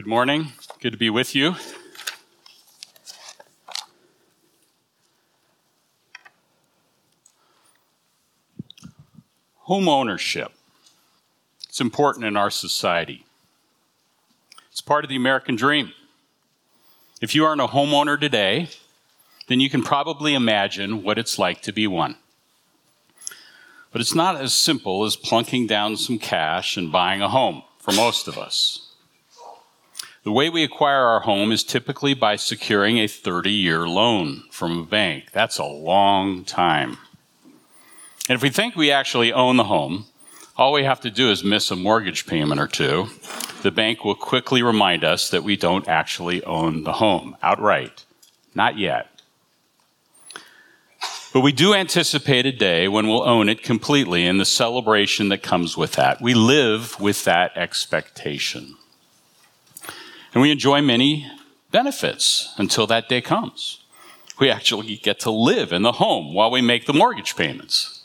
Good morning. Good to be with you. Home ownership. It's important in our society. It's part of the American dream. If you aren't a homeowner today, then you can probably imagine what it's like to be one. But it's not as simple as plunking down some cash and buying a home for most of us. The way we acquire our home is typically by securing a 30 year loan from a bank. That's a long time. And if we think we actually own the home, all we have to do is miss a mortgage payment or two. The bank will quickly remind us that we don't actually own the home outright. Not yet. But we do anticipate a day when we'll own it completely and the celebration that comes with that. We live with that expectation. And we enjoy many benefits until that day comes. We actually get to live in the home while we make the mortgage payments.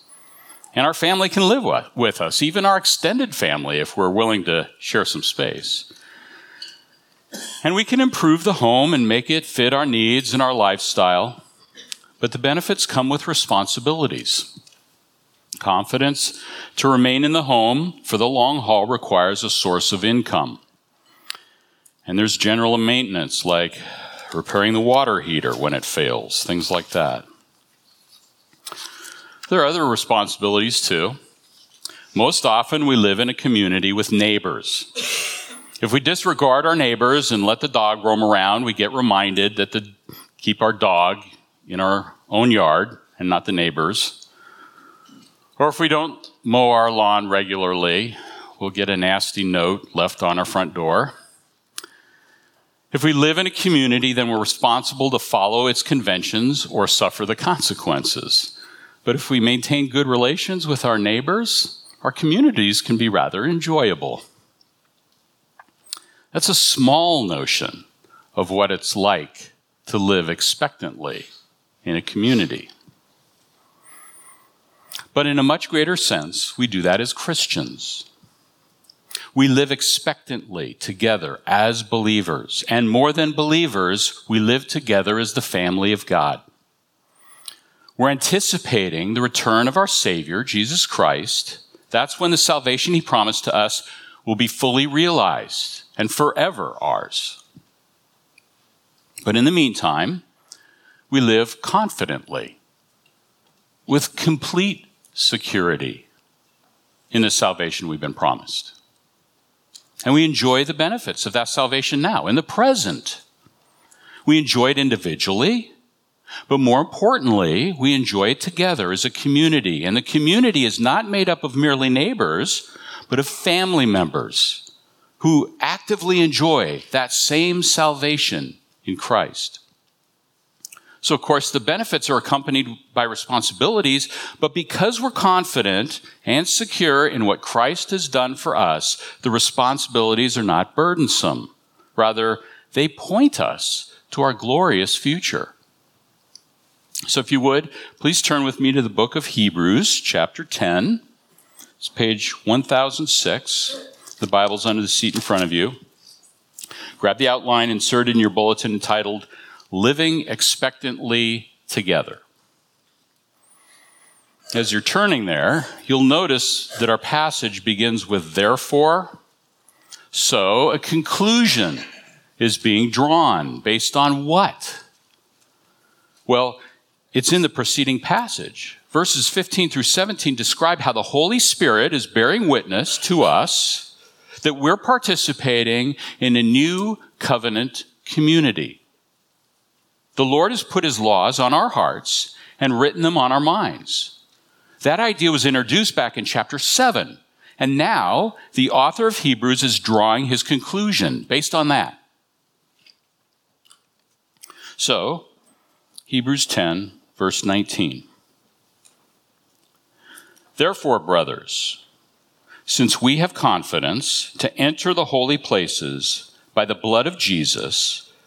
And our family can live with us, even our extended family, if we're willing to share some space. And we can improve the home and make it fit our needs and our lifestyle. But the benefits come with responsibilities. Confidence to remain in the home for the long haul requires a source of income. And there's general maintenance like repairing the water heater when it fails, things like that. There are other responsibilities too. Most often, we live in a community with neighbors. If we disregard our neighbors and let the dog roam around, we get reminded that to keep our dog in our own yard and not the neighbors. Or if we don't mow our lawn regularly, we'll get a nasty note left on our front door. If we live in a community, then we're responsible to follow its conventions or suffer the consequences. But if we maintain good relations with our neighbors, our communities can be rather enjoyable. That's a small notion of what it's like to live expectantly in a community. But in a much greater sense, we do that as Christians. We live expectantly together as believers. And more than believers, we live together as the family of God. We're anticipating the return of our Savior, Jesus Christ. That's when the salvation He promised to us will be fully realized and forever ours. But in the meantime, we live confidently with complete security in the salvation we've been promised. And we enjoy the benefits of that salvation now, in the present. We enjoy it individually, but more importantly, we enjoy it together as a community. And the community is not made up of merely neighbors, but of family members who actively enjoy that same salvation in Christ. So, of course, the benefits are accompanied by responsibilities, but because we're confident and secure in what Christ has done for us, the responsibilities are not burdensome. Rather, they point us to our glorious future. So, if you would, please turn with me to the book of Hebrews, chapter 10. It's page 1006. The Bible's under the seat in front of you. Grab the outline inserted in your bulletin entitled living expectantly together. As you're turning there, you'll notice that our passage begins with therefore. So a conclusion is being drawn based on what? Well, it's in the preceding passage. Verses 15 through 17 describe how the Holy Spirit is bearing witness to us that we're participating in a new covenant community. The Lord has put his laws on our hearts and written them on our minds. That idea was introduced back in chapter 7. And now the author of Hebrews is drawing his conclusion based on that. So, Hebrews 10, verse 19. Therefore, brothers, since we have confidence to enter the holy places by the blood of Jesus,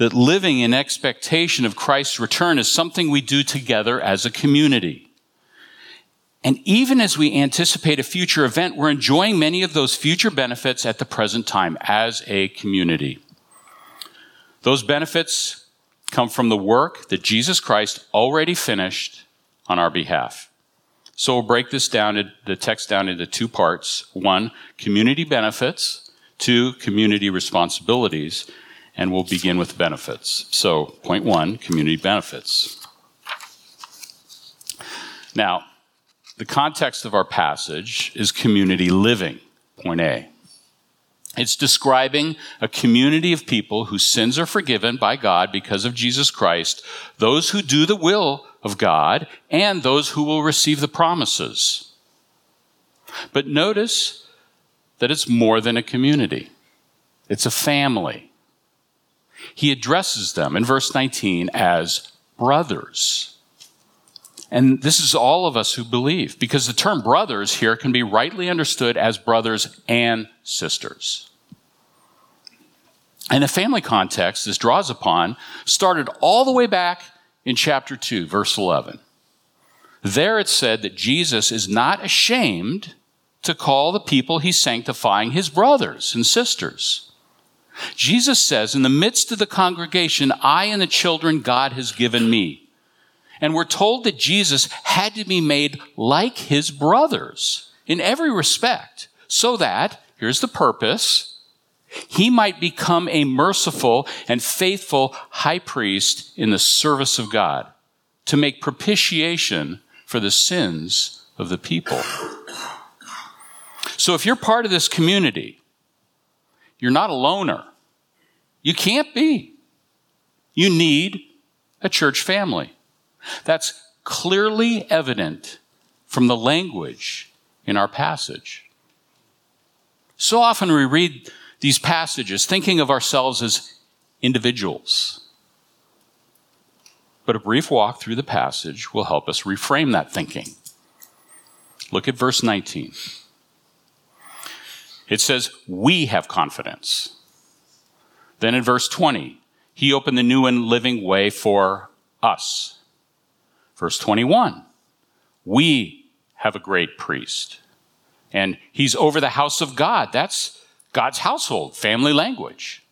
that living in expectation of Christ's return is something we do together as a community. And even as we anticipate a future event, we're enjoying many of those future benefits at the present time as a community. Those benefits come from the work that Jesus Christ already finished on our behalf. So we'll break this down, the text down into two parts. One, community benefits. Two, community responsibilities. And we'll begin with benefits. So, point one, community benefits. Now, the context of our passage is community living, point A. It's describing a community of people whose sins are forgiven by God because of Jesus Christ, those who do the will of God, and those who will receive the promises. But notice that it's more than a community, it's a family. He addresses them in verse 19 as brothers. And this is all of us who believe, because the term brothers here can be rightly understood as brothers and sisters. And the family context this draws upon started all the way back in chapter 2, verse 11. There it said that Jesus is not ashamed to call the people he's sanctifying his brothers and sisters. Jesus says, In the midst of the congregation, I and the children God has given me. And we're told that Jesus had to be made like his brothers in every respect, so that, here's the purpose, he might become a merciful and faithful high priest in the service of God to make propitiation for the sins of the people. So if you're part of this community, you're not a loner. You can't be. You need a church family. That's clearly evident from the language in our passage. So often we read these passages thinking of ourselves as individuals. But a brief walk through the passage will help us reframe that thinking. Look at verse 19. It says, We have confidence. Then in verse 20, He opened the new and living way for us. Verse 21 We have a great priest, and he's over the house of God. That's God's household, family language.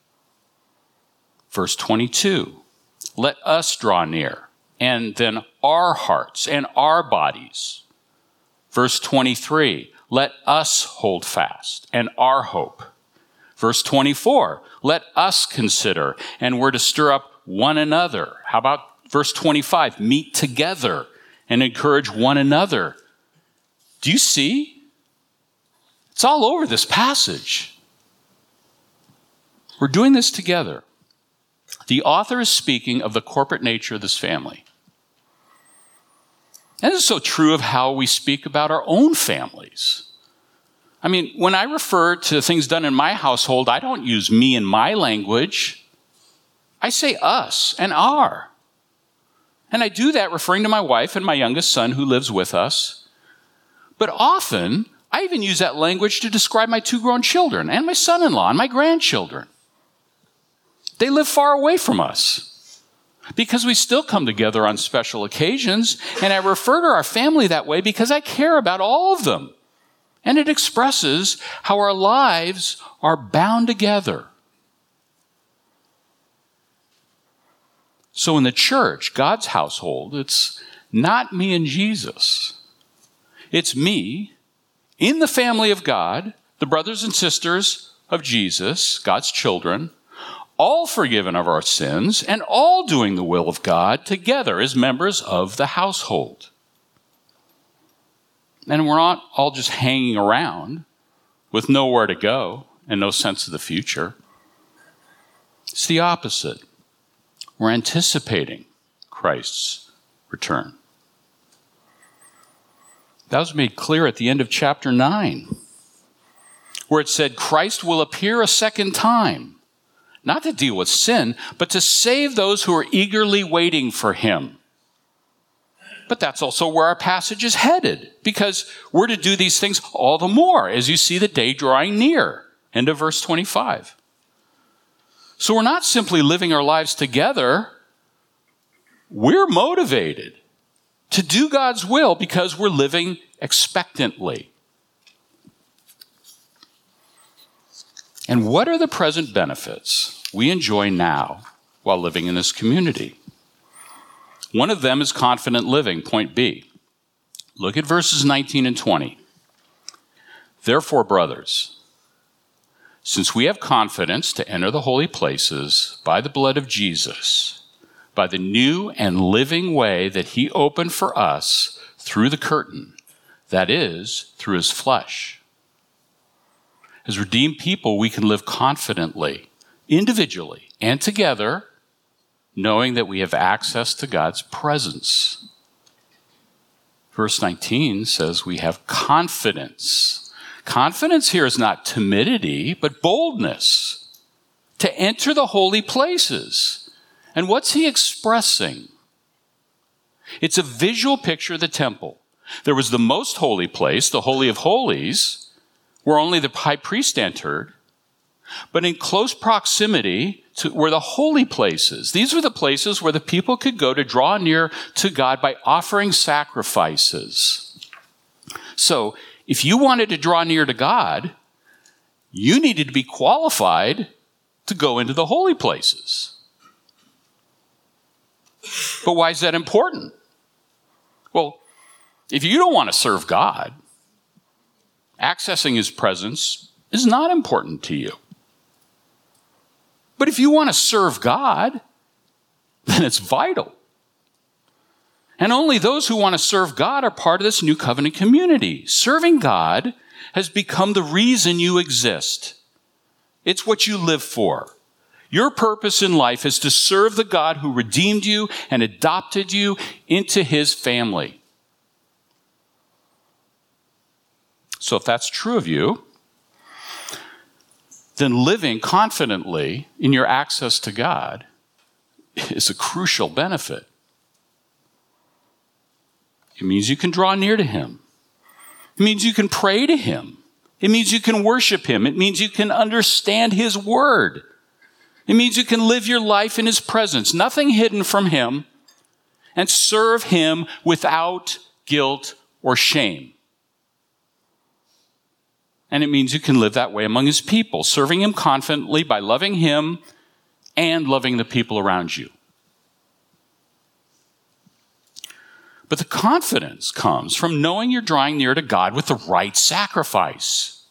Verse 22 Let us draw near, and then our hearts and our bodies. Verse 23 Let us hold fast, and our hope. Verse 24 Let us consider, and we're to stir up one another. How about Verse 25, meet together and encourage one another. Do you see? It's all over this passage. We're doing this together. The author is speaking of the corporate nature of this family. And this is so true of how we speak about our own families. I mean, when I refer to things done in my household, I don't use me in my language. I say us and our. And I do that referring to my wife and my youngest son who lives with us. But often, I even use that language to describe my two grown children and my son in law and my grandchildren. They live far away from us because we still come together on special occasions. And I refer to our family that way because I care about all of them. And it expresses how our lives are bound together So in the church, God's household, it's not me and Jesus. It's me in the family of God, the brothers and sisters of Jesus, God's children, all forgiven of our sins, and all doing the will of God together as members of the household. And we're not all just hanging around with nowhere to go and no sense of the future. It's the opposite. We're anticipating Christ's return. That was made clear at the end of chapter 9, where it said, Christ will appear a second time, not to deal with sin, but to save those who are eagerly waiting for him. But that's also where our passage is headed, because we're to do these things all the more as you see the day drawing near. End of verse 25. So we're not simply living our lives together, we're motivated to do God's will because we're living expectantly. And what are the present benefits we enjoy now while living in this community? One of them is confident living, point B. Look at verses 19 and 20. Therefore, brothers, since we have confidence to enter the holy places by the blood of Jesus, by the new and living way that he opened for us through the curtain, that is, through his flesh. As redeemed people, we can live confidently, individually, and together, knowing that we have access to God's presence. Verse 19 says we have confidence. Confidence here is not timidity, but boldness to enter the holy places and what's he expressing? It's a visual picture of the temple. There was the most holy place, the Holy of Holies, where only the high priest entered. But in close proximity to were the holy places. These were the places where the people could go to draw near to God by offering sacrifices. So, if you wanted to draw near to God, you needed to be qualified to go into the holy places. But why is that important? Well, if you don't want to serve God, accessing His presence is not important to you. But if you want to serve God, then it's vital. And only those who want to serve God are part of this new covenant community. Serving God has become the reason you exist. It's what you live for. Your purpose in life is to serve the God who redeemed you and adopted you into his family. So, if that's true of you, then living confidently in your access to God is a crucial benefit. It means you can draw near to Him, it means you can pray to Him, it means you can worship Him, it means you can understand His Word. It means you can live your life in His presence, nothing hidden from Him, and serve Him without guilt or shame. And it means you can live that way among His people, serving Him confidently by loving Him and loving the people around you. But the confidence comes from knowing you're drawing near to God with the right sacrifice.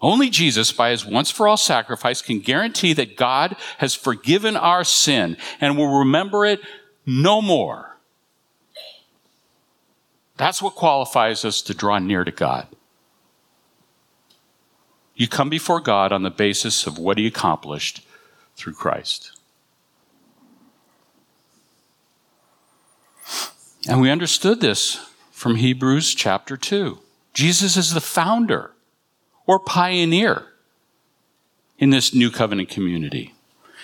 Only Jesus, by his once for all sacrifice, can guarantee that God has forgiven our sin and will remember it no more. That's what qualifies us to draw near to God. You come before God on the basis of what he accomplished through Christ. And we understood this from Hebrews chapter 2. Jesus is the founder or pioneer in this new covenant community.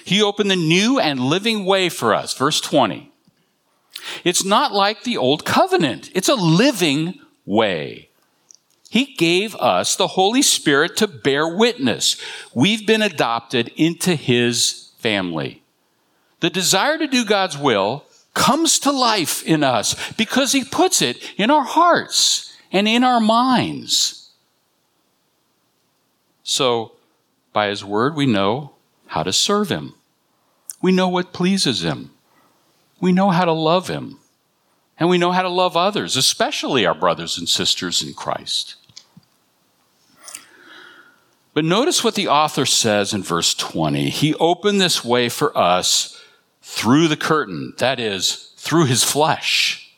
He opened the new and living way for us. Verse 20. It's not like the old covenant. It's a living way. He gave us the Holy Spirit to bear witness. We've been adopted into His family. The desire to do God's will comes to life in us because He puts it in our hearts and in our minds. So, by His Word, we know how to serve Him. We know what pleases Him. We know how to love Him. And we know how to love others, especially our brothers and sisters in Christ. But notice what the author says in verse 20. He opened this way for us through the curtain, that is, through his flesh.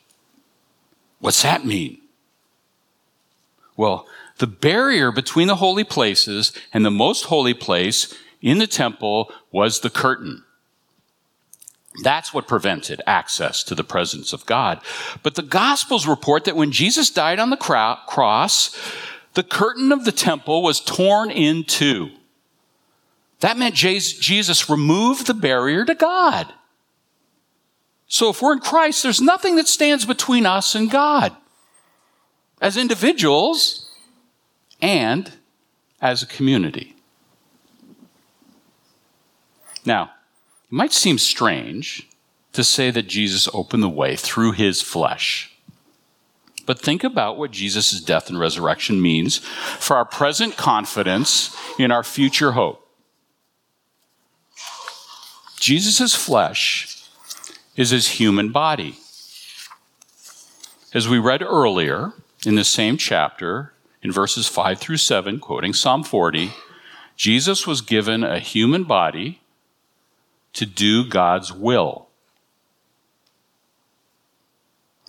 What's that mean? Well, the barrier between the holy places and the most holy place in the temple was the curtain. That's what prevented access to the presence of God. But the Gospels report that when Jesus died on the cross, the curtain of the temple was torn in two. That meant Jesus removed the barrier to God. So if we're in Christ, there's nothing that stands between us and God as individuals and as a community. Now, it might seem strange to say that Jesus opened the way through his flesh. But think about what Jesus' death and resurrection means for our present confidence in our future hope. Jesus' flesh is his human body. As we read earlier in the same chapter, in verses 5 through 7, quoting Psalm 40, Jesus was given a human body to do God's will.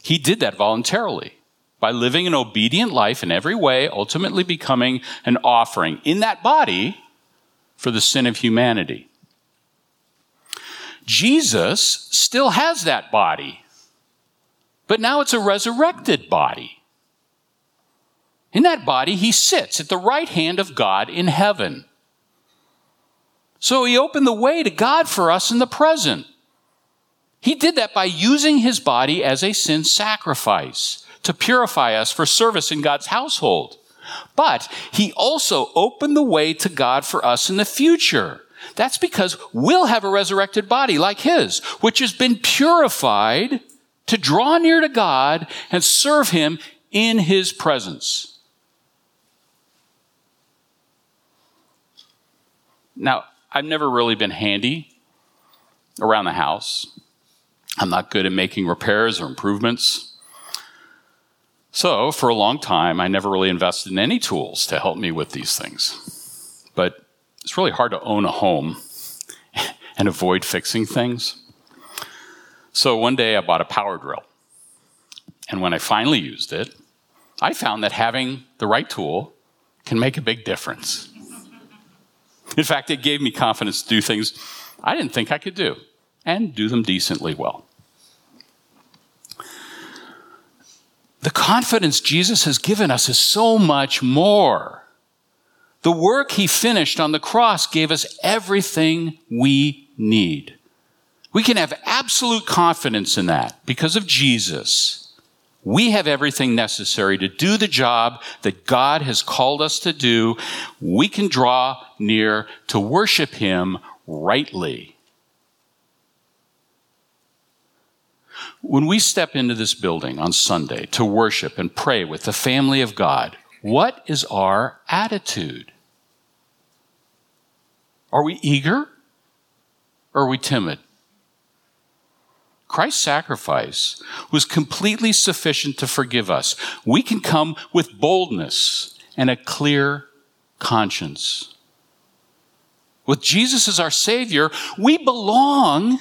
He did that voluntarily by living an obedient life in every way, ultimately becoming an offering in that body for the sin of humanity. Jesus still has that body, but now it's a resurrected body. In that body, he sits at the right hand of God in heaven. So he opened the way to God for us in the present. He did that by using his body as a sin sacrifice to purify us for service in God's household. But he also opened the way to God for us in the future. That's because we'll have a resurrected body like his, which has been purified to draw near to God and serve him in his presence. Now, I've never really been handy around the house. I'm not good at making repairs or improvements. So, for a long time, I never really invested in any tools to help me with these things. But it's really hard to own a home and avoid fixing things. So, one day I bought a power drill. And when I finally used it, I found that having the right tool can make a big difference. In fact, it gave me confidence to do things I didn't think I could do and do them decently well. The confidence Jesus has given us is so much more. The work he finished on the cross gave us everything we need. We can have absolute confidence in that because of Jesus. We have everything necessary to do the job that God has called us to do. We can draw near to worship Him rightly. When we step into this building on Sunday to worship and pray with the family of God, what is our attitude? Are we eager? Or are we timid? Christ's sacrifice was completely sufficient to forgive us. We can come with boldness and a clear conscience. With Jesus as our Savior, we belong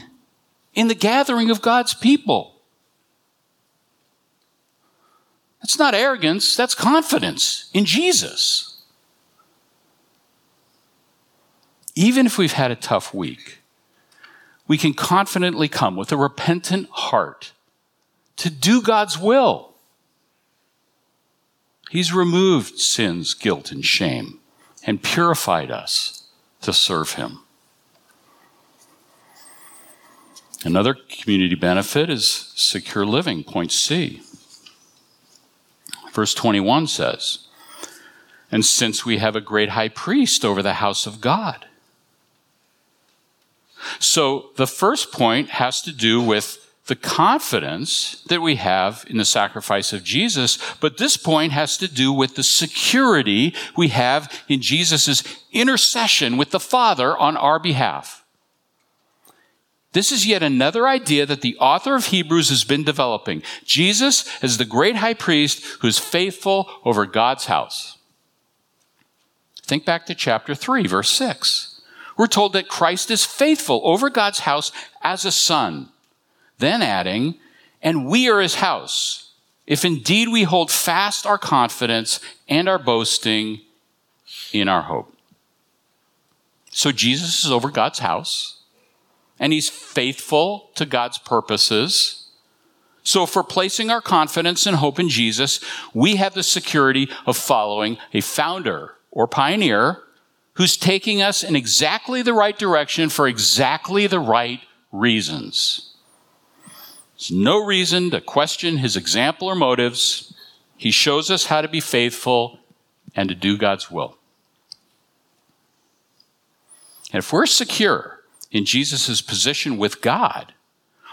in the gathering of God's people. That's not arrogance, that's confidence in Jesus. Even if we've had a tough week, we can confidently come with a repentant heart to do God's will. He's removed sin's guilt and shame and purified us to serve Him. Another community benefit is secure living, point C. Verse 21 says, And since we have a great high priest over the house of God, so the first point has to do with the confidence that we have in the sacrifice of Jesus, but this point has to do with the security we have in Jesus' intercession with the Father on our behalf. This is yet another idea that the author of Hebrews has been developing. Jesus is the great high priest who is faithful over God's house. Think back to chapter 3, verse 6. We're told that Christ is faithful over God's house as a son. Then adding, and we are his house, if indeed we hold fast our confidence and our boasting in our hope. So Jesus is over God's house, and he's faithful to God's purposes. So we're placing our confidence and hope in Jesus, we have the security of following a founder or pioneer who's taking us in exactly the right direction for exactly the right reasons. There's no reason to question his example or motives. He shows us how to be faithful and to do God's will. And if we're secure in Jesus' position with God,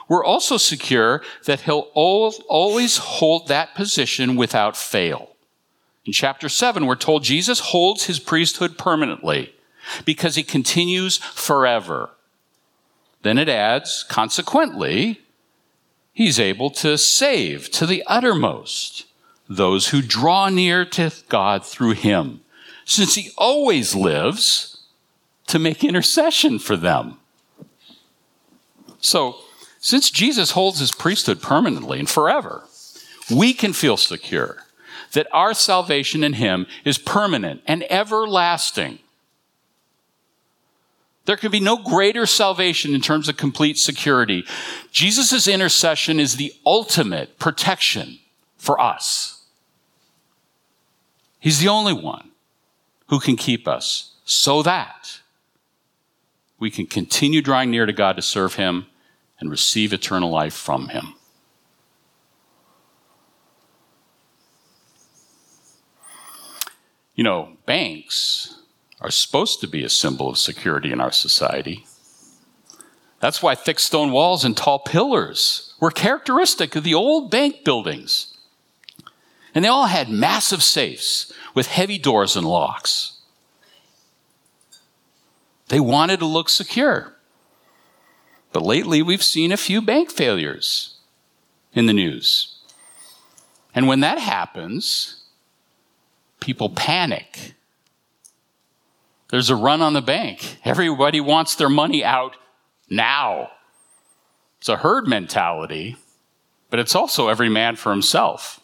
we're also secure that he'll always hold that position without fail. In chapter 7, we're told Jesus holds his priesthood permanently because he continues forever. Then it adds, consequently, he's able to save to the uttermost those who draw near to God through him, since he always lives to make intercession for them. So, since Jesus holds his priesthood permanently and forever, we can feel secure that our salvation in him is permanent and everlasting. There can be no greater salvation in terms of complete security. Jesus' intercession is the ultimate protection for us. He's the only one who can keep us so that we can continue drawing near to God to serve Him and receive eternal life from Him. You know, banks are supposed to be a symbol of security in our society. That's why thick stone walls and tall pillars were characteristic of the old bank buildings. And they all had massive safes with heavy doors and locks. They wanted to look secure. But lately, we've seen a few bank failures in the news. And when that happens, people panic. There's a run on the bank. Everybody wants their money out now. It's a herd mentality, but it's also every man for himself.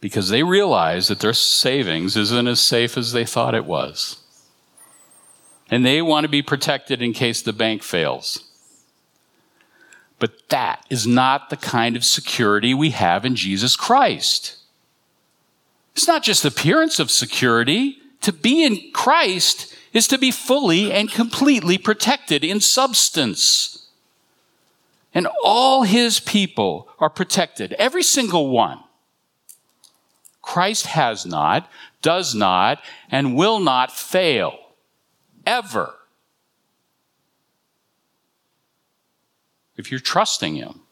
because they realize that their savings isn't as safe as they thought it was. And they want to be protected in case the bank fails. But that is not the kind of security we have in Jesus Christ. It's not just appearance of security. To be in Christ is to be fully and completely protected in substance. And all his people are protected, every single one. Christ has not, does not, and will not fail. Ever. If you're trusting Him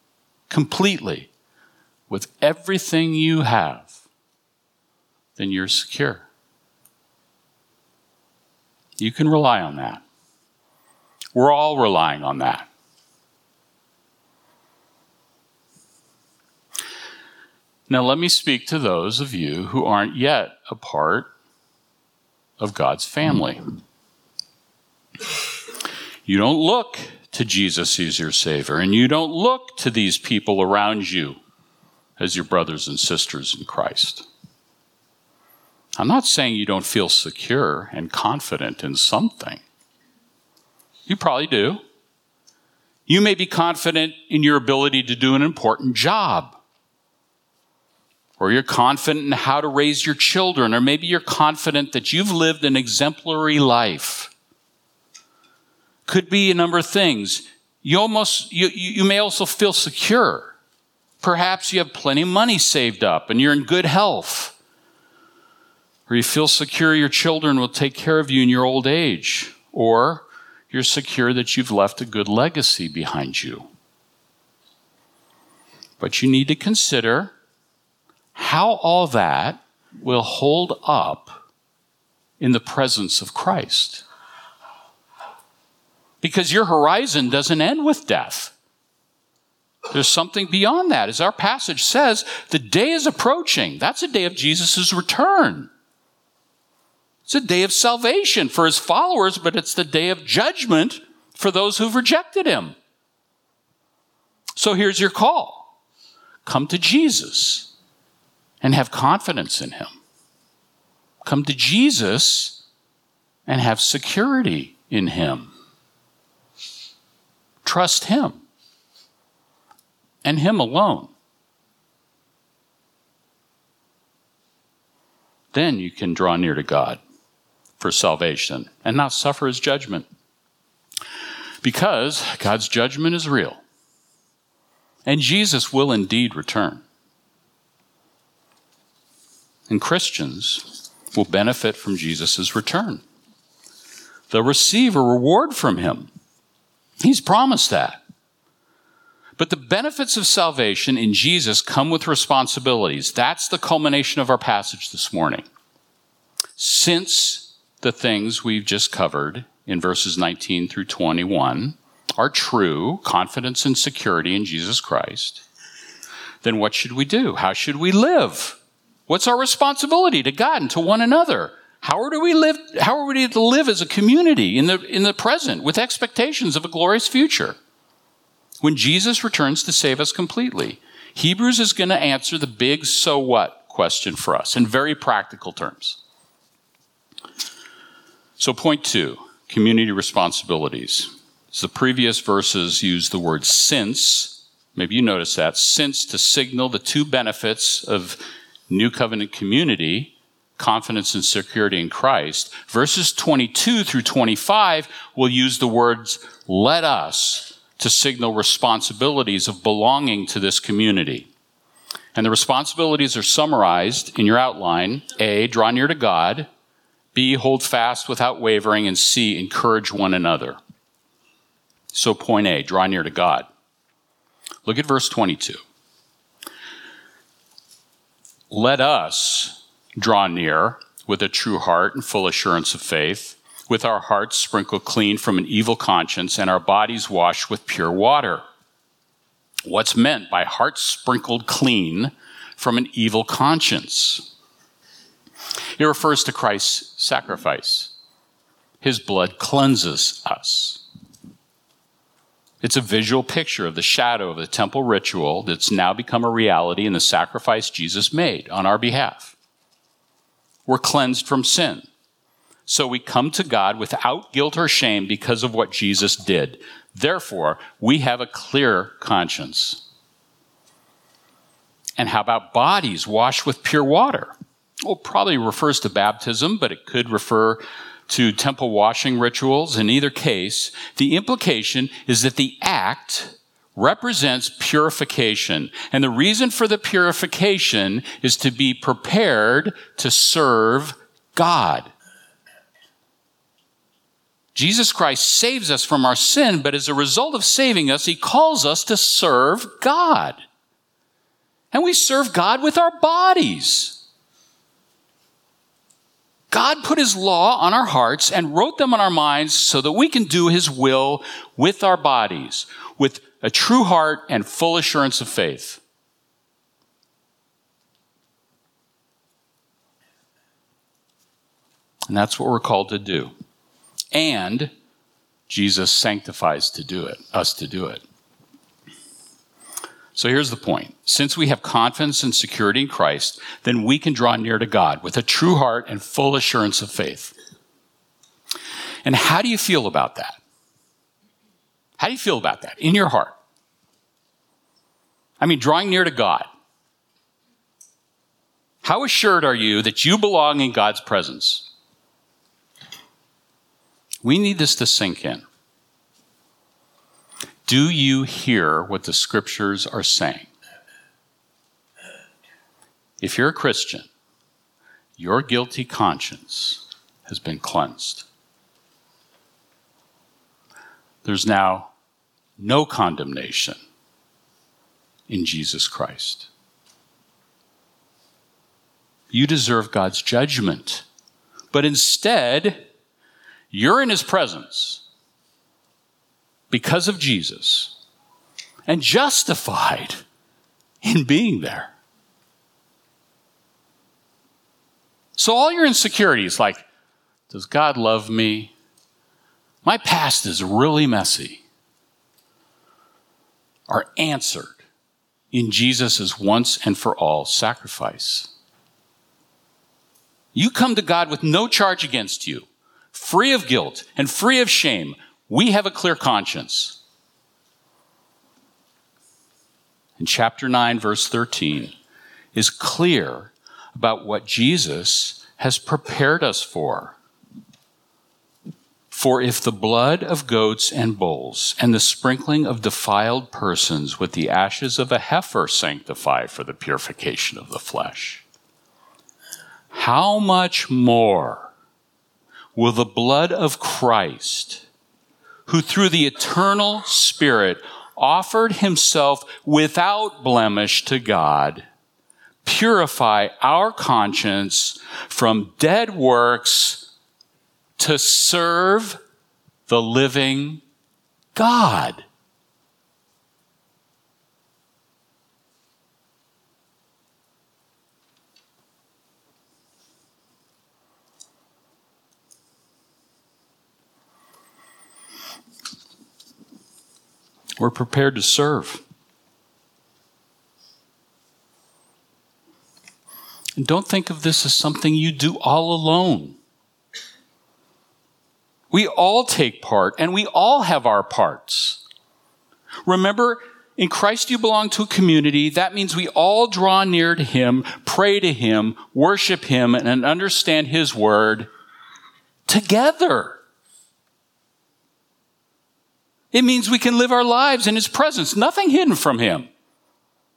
completely with everything you have, then you're secure. You can rely on that. We're all relying on that. Now, let me speak to those of you who aren't yet a part of God's family. You don't look to Jesus as your Savior, and you don't look to these people around you as your brothers and sisters in Christ. I'm not saying you don't feel secure and confident in something. You probably do. You may be confident in your ability to do an important job or you're confident in how to raise your children, or maybe you're confident that you've lived an exemplary life. Could be a number of things. You almost, you, you may also feel secure. Perhaps you have plenty of money saved up and you're in good health. Or you feel secure your children will take care of you in your old age. Or you're secure that you've left a good legacy behind you. But you need to consider how all that will hold up in the presence of Christ. Because your horizon doesn't end with death. There's something beyond that. As our passage says, the day is approaching. That's a day of Jesus' return. It's a day of salvation for his followers, but it's the day of judgment for those who've rejected him. So here's your call come to Jesus and have confidence in him. Come to Jesus and have security in him. Trust him and him alone. Then you can draw near to God for salvation and not suffer his judgment. Because God's judgment is real. And Jesus will indeed return. And Christians will benefit from Jesus' return. They'll receive a reward from him. He's promised that. But the benefits of salvation in Jesus come with responsibilities. That's the culmination of our passage this morning. Since the things we've just covered in verses 19 through 21 are true, confidence and security in Jesus Christ, then what should we do? How should we live? What's our responsibility to God and to one another? How are we live? How are we to live as a community in the, in the present with expectations of a glorious future? When Jesus returns to save us completely, Hebrews is going to answer the big so what question for us in very practical terms. So, point two community responsibilities. So the previous verses use the word since. Maybe you notice that. Since to signal the two benefits of new covenant community confidence and security in Christ. Verses 22 through 25 will use the words let us to signal responsibilities of belonging to this community. And the responsibilities are summarized in your outline A, draw near to God. B, hold fast without wavering. And C, encourage one another. So, point A, draw near to God. Look at verse 22. Let us draw near with a true heart and full assurance of faith, with our hearts sprinkled clean from an evil conscience and our bodies washed with pure water. What's meant by hearts sprinkled clean from an evil conscience? It refers to Christ's sacrifice. His blood cleanses us. It's a visual picture of the shadow of the temple ritual that's now become a reality in the sacrifice Jesus made on our behalf. We're cleansed from sin. So we come to God without guilt or shame because of what Jesus did. Therefore, we have a clear conscience. And how about bodies washed with pure water? Well, probably refers to baptism, but it could refer to temple washing rituals. In either case, the implication is that the act represents purification. And the reason for the purification is to be prepared to serve God. Jesus Christ saves us from our sin, but as a result of saving us, he calls us to serve God. And we serve God with our bodies. God put His law on our hearts and wrote them on our minds so that we can do His will with our bodies, with a true heart and full assurance of faith. And that's what we're called to do. And Jesus sanctifies to do it, us to do it. So here's the point. Since we have confidence and security in Christ, then we can draw near to God with a true heart and full assurance of faith. And how do you feel about that? How do you feel about that in your heart? I mean, drawing near to God. How assured are you that you belong in God's presence? We need this to sink in. Do you hear what the scriptures are saying? If you're a Christian, your guilty conscience has been cleansed. There's now no condemnation in Jesus Christ. You deserve God's judgment, but instead, you're in His presence because of Jesus. and justified in being there. So, all your insecurities, like, does God love me? My past is really messy, are answered in Jesus' once and for all sacrifice. You come to God with no charge against you, free of guilt and free of shame. We have a clear conscience. In chapter 9, verse 13, is clear about what Jesus has prepared us for. For if the blood of goats and bulls and the sprinkling of defiled persons with the ashes of a heifer sanctify for the purification of the flesh, how much more will the blood of Christ, who through the eternal Spirit offered himself without blemish to God, purify our conscience from dead works to serve the living God. We're prepared to serve. And don't think of this as something you do all alone. We all take part and we all have our parts. Remember, in Christ you belong to a community. That means we all draw near to Him, pray to Him, worship Him, and understand His Word together. It means we can live our lives in His presence, nothing hidden from Him,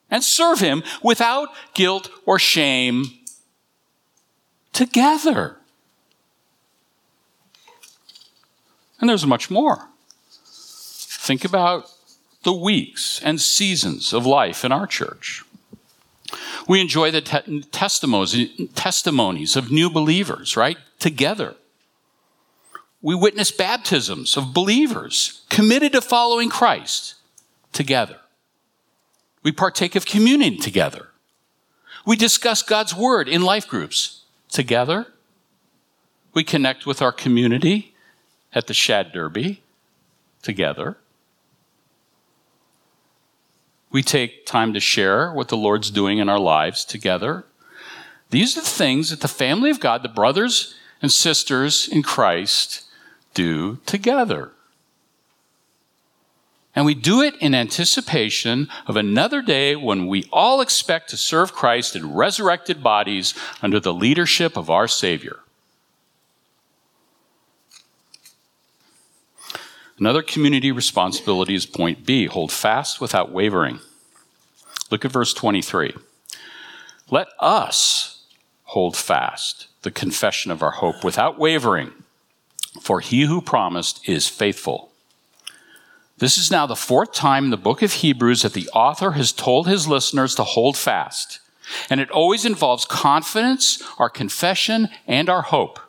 and serve Him without guilt or shame together. And there's much more. Think about the weeks and seasons of life in our church. We enjoy the te- testimonies, testimonies of new believers, right? Together. We witness baptisms of believers committed to following Christ together. We partake of communion together. We discuss God's word in life groups together. We connect with our community at the Shad Derby together. We take time to share what the Lord's doing in our lives together. These are the things that the family of God, the brothers and sisters in Christ, do together. And we do it in anticipation of another day when we all expect to serve Christ in resurrected bodies under the leadership of our Savior. Another community responsibility is point B hold fast without wavering. Look at verse 23. Let us hold fast the confession of our hope without wavering, for he who promised is faithful. This is now the fourth time in the book of Hebrews that the author has told his listeners to hold fast. And it always involves confidence, our confession, and our hope.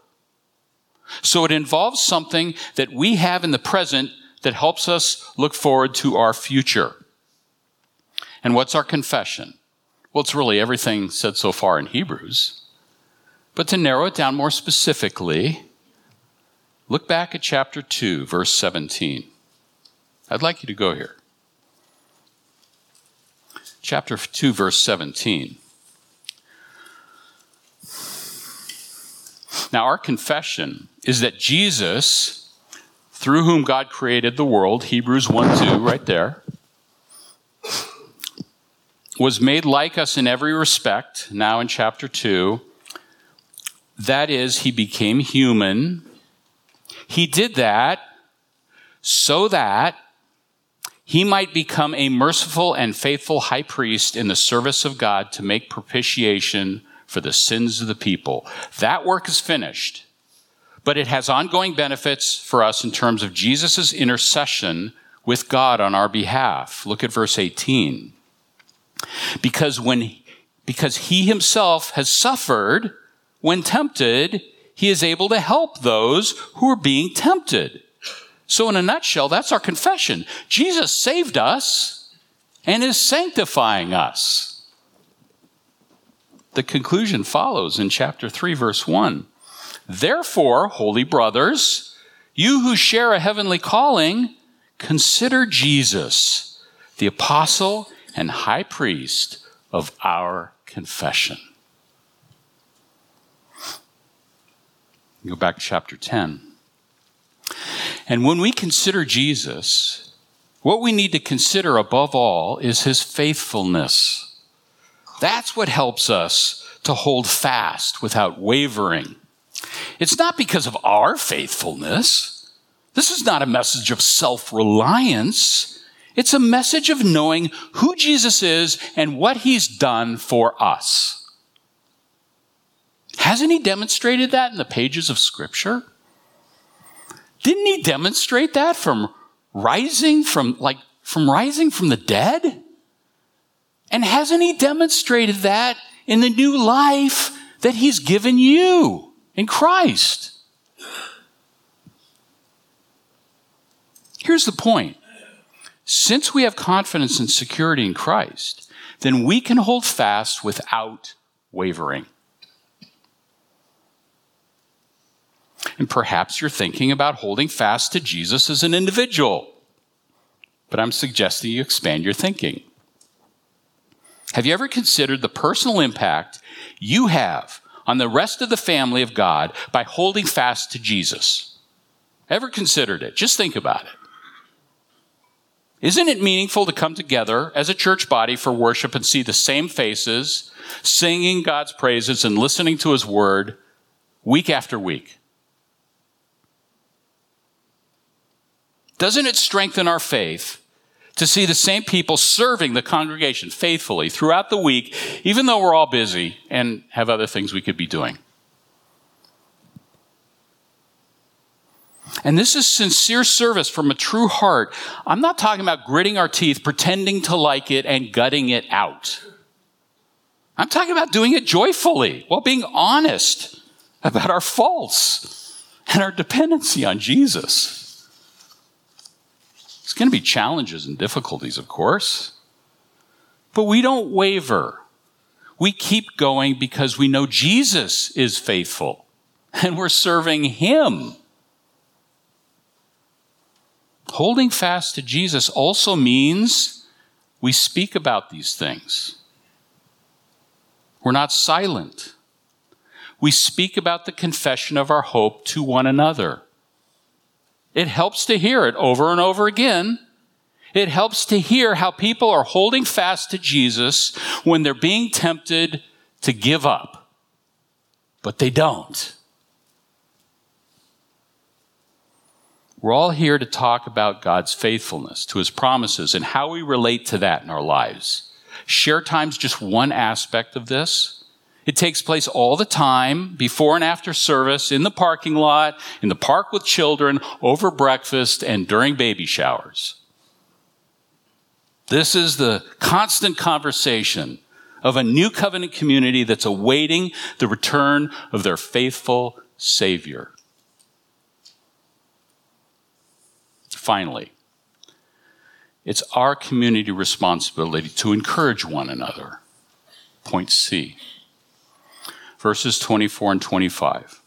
So it involves something that we have in the present that helps us look forward to our future. And what's our confession? Well, it's really everything said so far in Hebrews. But to narrow it down more specifically, look back at chapter 2, verse 17. I'd like you to go here. Chapter 2, verse 17. Now, our confession is that Jesus, through whom God created the world, Hebrews 1 2, right there, was made like us in every respect, now in chapter 2. That is, he became human. He did that so that he might become a merciful and faithful high priest in the service of God to make propitiation for the sins of the people. That work is finished, but it has ongoing benefits for us in terms of Jesus' intercession with God on our behalf. Look at verse 18. Because when because he himself has suffered when tempted, he is able to help those who are being tempted. So in a nutshell, that's our confession. Jesus saved us. and is sanctifying us. The conclusion follows in chapter 3, verse 1. Therefore, holy brothers, you who share a heavenly calling, consider Jesus, the apostle and high priest of our confession. Go back to chapter 10. And when we consider Jesus, what we need to consider above all is his faithfulness. That's what helps us to hold fast without wavering. It's not because of our faithfulness. This is not a message of self reliance. It's a message of knowing who Jesus is and what he's done for us. Hasn't he demonstrated that in the pages of Scripture? Didn't he demonstrate that from rising from like from rising from the dead? And hasn't he demonstrated that in the new life that he's given you in Christ? Here's the point. Since we have confidence and security in Christ, then we can hold fast without wavering. And perhaps you're thinking about holding fast to Jesus as an individual. But I'm suggesting you expand your thinking. Have you ever considered the personal impact you have on the rest of the family of God by holding fast to Jesus? Ever considered it? Just think about it. Isn't it meaningful to come together as a church body for worship and see the same faces, singing God's praises and listening to His word week after week? Doesn't it strengthen our faith to see the same people serving the congregation faithfully throughout the week, even though we're all busy and have other things we could be doing? And this is sincere service from a true heart. I'm not talking about gritting our teeth, pretending to like it, and gutting it out. I'm talking about doing it joyfully while being honest about our faults and our dependency on Jesus. It's going to be challenges and difficulties, of course. But we don't waver. We keep going because we know Jesus is faithful and we're serving Him. Holding fast to Jesus also means we speak about these things. We're not silent. We speak about the confession of our hope to one another. It helps to hear it over and over again. It helps to hear how people are holding fast to Jesus when they're being tempted to give up, but they don't. We're all here to talk about God's faithfulness to his promises and how we relate to that in our lives. Share time's just one aspect of this. It takes place all the time, before and after service, in the parking lot, in the park with children, over breakfast, and during baby showers. This is the constant conversation of a new covenant community that's awaiting the return of their faithful Savior. Finally, it's our community responsibility to encourage one another. Point C verses 24 and 25.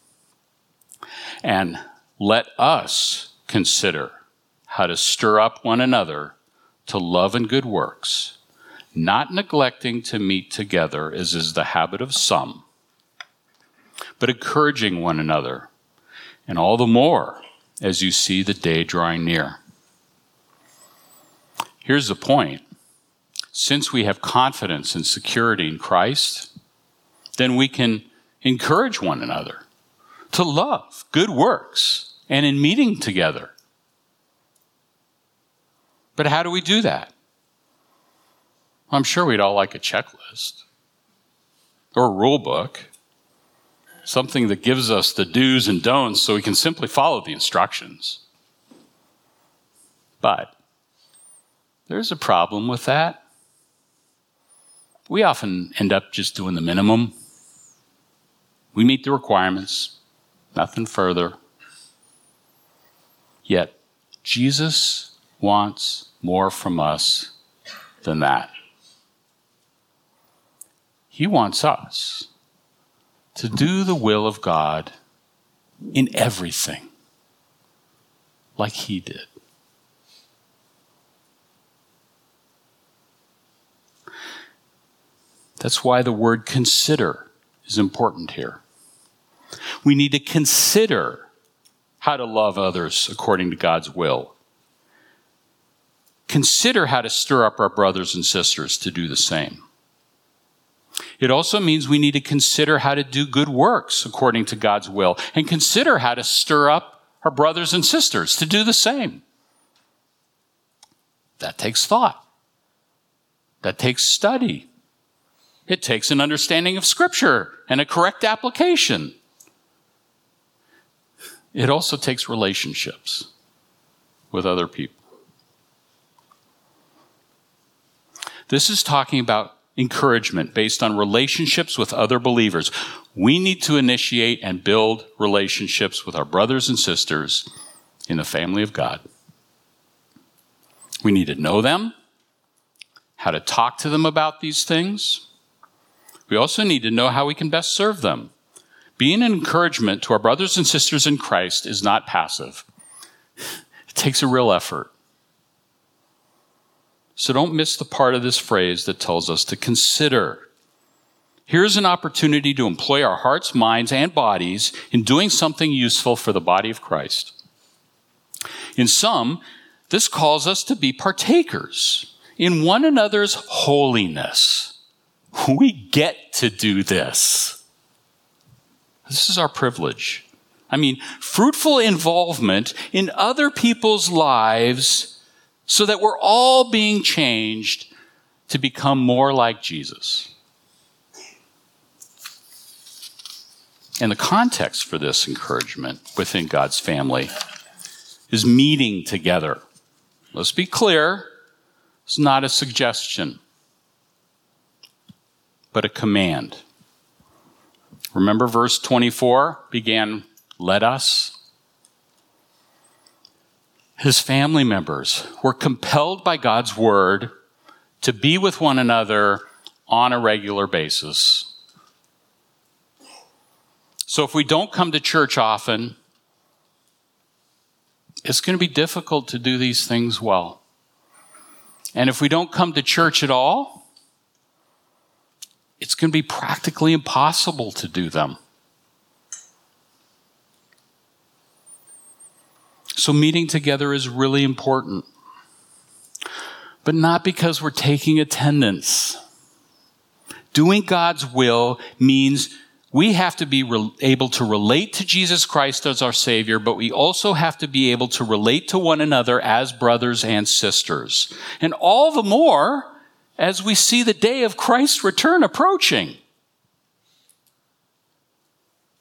And let us consider how to stir up one another to love and good works, not neglecting to meet together as is the habit of some, but encouraging one another, and all the more as you see the day drawing near. Here's the point since we have confidence and security in Christ, then we can encourage one another to love good works and in meeting together. But how do we do that? I'm sure we'd all like a checklist or a rule book, something that gives us the do's and don'ts so we can simply follow the instructions. But there's a problem with that. We often end up just doing the minimum. We meet the requirements, nothing further. Yet, Jesus wants more from us than that. He wants us to do the will of God in everything, like He did. That's why the word consider is important here. We need to consider how to love others according to God's will. Consider how to stir up our brothers and sisters to do the same. It also means we need to consider how to do good works according to God's will and consider how to stir up our brothers and sisters to do the same. That takes thought. That takes study. It takes an understanding of Scripture and a correct application. It also takes relationships with other people. This is talking about encouragement based on relationships with other believers. We need to initiate and build relationships with our brothers and sisters in the family of God. We need to know them, how to talk to them about these things. We also need to know how we can best serve them. Being an encouragement to our brothers and sisters in Christ is not passive, it takes a real effort. So don't miss the part of this phrase that tells us to consider. Here's an opportunity to employ our hearts, minds, and bodies in doing something useful for the body of Christ. In sum, this calls us to be partakers in one another's holiness. We get to do this. This is our privilege. I mean, fruitful involvement in other people's lives so that we're all being changed to become more like Jesus. And the context for this encouragement within God's family is meeting together. Let's be clear, it's not a suggestion, but a command. Remember, verse 24 began, Let us his family members were compelled by God's word to be with one another on a regular basis. So if we don't come to church often, it's going to be difficult to do these things well. And if we don't come to church at all, it's going to be practically impossible to do them. So, meeting together is really important, but not because we're taking attendance. Doing God's will means we have to be re- able to relate to Jesus Christ as our Savior, but we also have to be able to relate to one another as brothers and sisters. And all the more as we see the day of Christ's return approaching.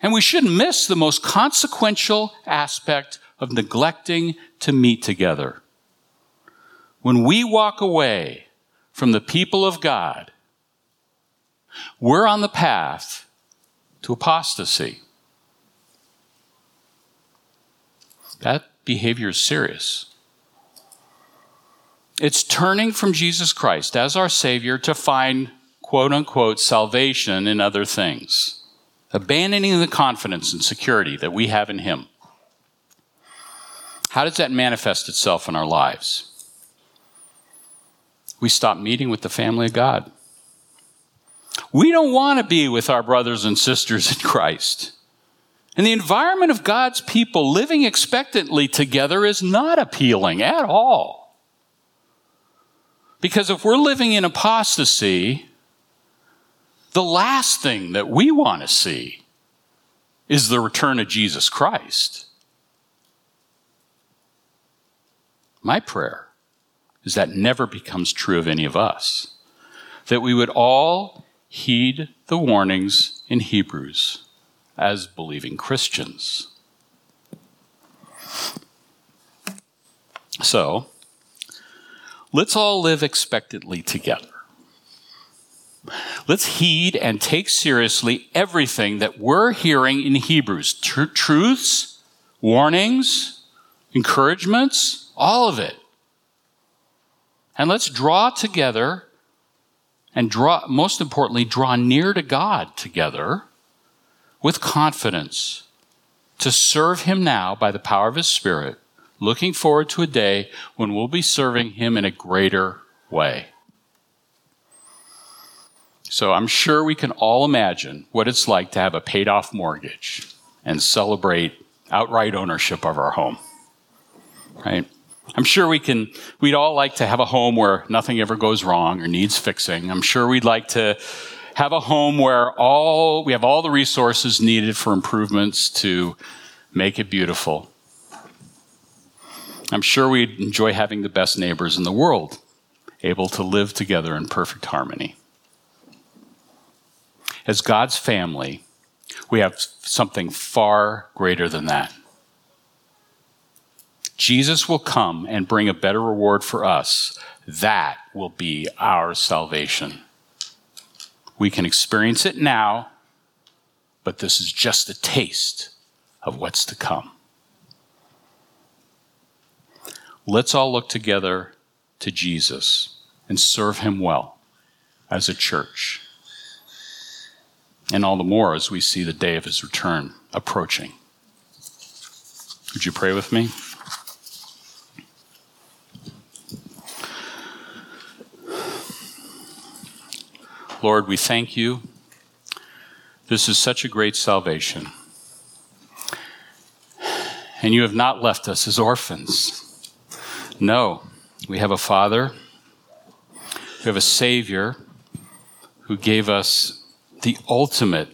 And we shouldn't miss the most consequential aspect of neglecting to meet together. When we walk away from the people of God, we're on the path to apostasy. That behavior is serious. It's turning from Jesus Christ as our Savior to find quote unquote salvation in other things, abandoning the confidence and security that we have in Him. How does that manifest itself in our lives? We stop meeting with the family of God. We don't want to be with our brothers and sisters in Christ. And the environment of God's people living expectantly together is not appealing at all. Because if we're living in apostasy, the last thing that we want to see is the return of Jesus Christ. My prayer is that never becomes true of any of us. That we would all heed the warnings in Hebrews as believing Christians. So, let's all live expectantly together. Let's heed and take seriously everything that we're hearing in Hebrews Tr- truths, warnings, encouragements, all of it. And let's draw together and draw, most importantly, draw near to God together with confidence to serve Him now by the power of His Spirit, looking forward to a day when we'll be serving Him in a greater way. So I'm sure we can all imagine what it's like to have a paid off mortgage and celebrate outright ownership of our home. Right? I'm sure we can, we'd all like to have a home where nothing ever goes wrong or needs fixing. I'm sure we'd like to have a home where all, we have all the resources needed for improvements to make it beautiful. I'm sure we'd enjoy having the best neighbors in the world, able to live together in perfect harmony. As God's family, we have something far greater than that. Jesus will come and bring a better reward for us. That will be our salvation. We can experience it now, but this is just a taste of what's to come. Let's all look together to Jesus and serve him well as a church. And all the more as we see the day of his return approaching. Would you pray with me? Lord, we thank you. This is such a great salvation. And you have not left us as orphans. No, we have a Father, we have a Savior who gave us the ultimate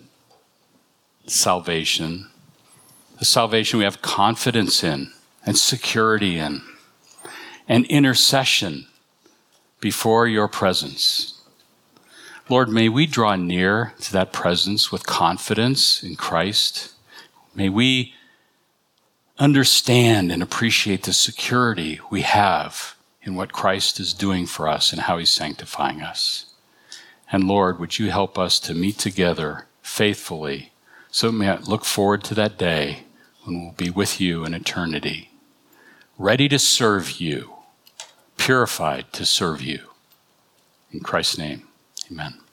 salvation, the salvation we have confidence in and security in, and intercession before your presence. Lord, may we draw near to that presence with confidence in Christ. May we understand and appreciate the security we have in what Christ is doing for us and how he's sanctifying us. And Lord, would you help us to meet together faithfully so we may look forward to that day when we'll be with you in eternity, ready to serve you, purified to serve you. In Christ's name. Amen.